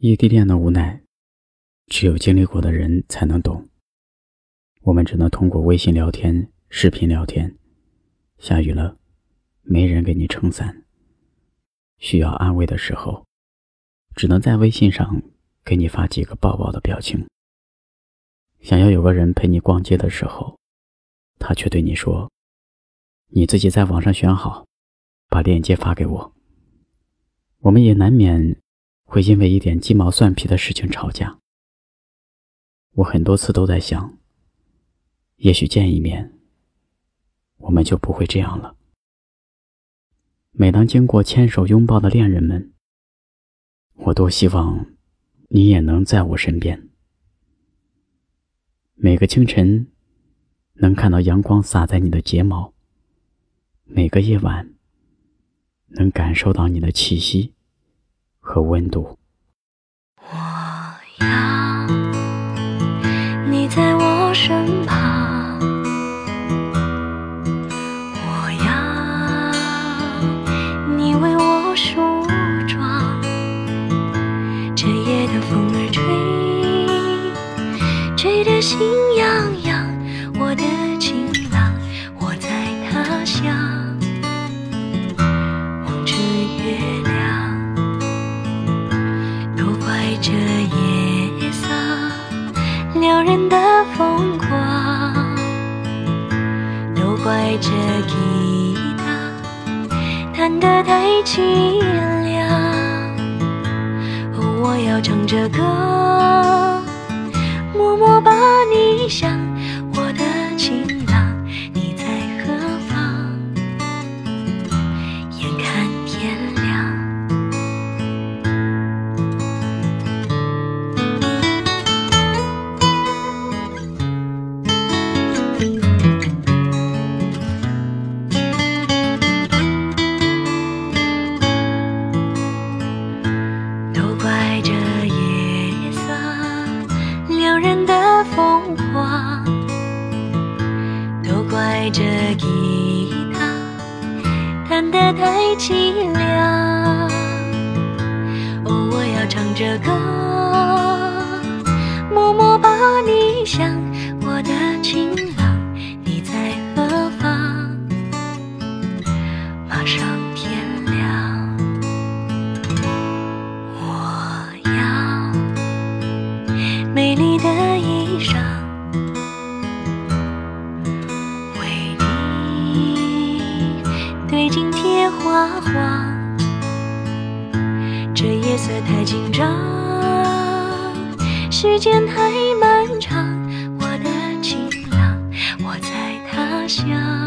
异地恋的无奈，只有经历过的人才能懂。我们只能通过微信聊天、视频聊天。下雨了，没人给你撑伞。需要安慰的时候，只能在微信上给你发几个抱抱的表情。想要有个人陪你逛街的时候，他却对你说：“你自己在网上选好，把链接发给我。”我们也难免。会因为一点鸡毛蒜皮的事情吵架。我很多次都在想，也许见一面，我们就不会这样了。每当经过牵手拥抱的恋人们，我多希望你也能在我身边。每个清晨，能看到阳光洒在你的睫毛；每个夜晚，能感受到你的气息。和温度。我要你在我身旁，我要你为我梳妆。这夜的风儿吹，吹得心这吉他弹得太凄凉。哦，我要唱着歌，默默把你想。带着吉他弹得太凄凉。哦，我要唱着歌，默默把你想，我的情花黄，这夜色太紧张，时间太漫长，我的情郎，我在他乡。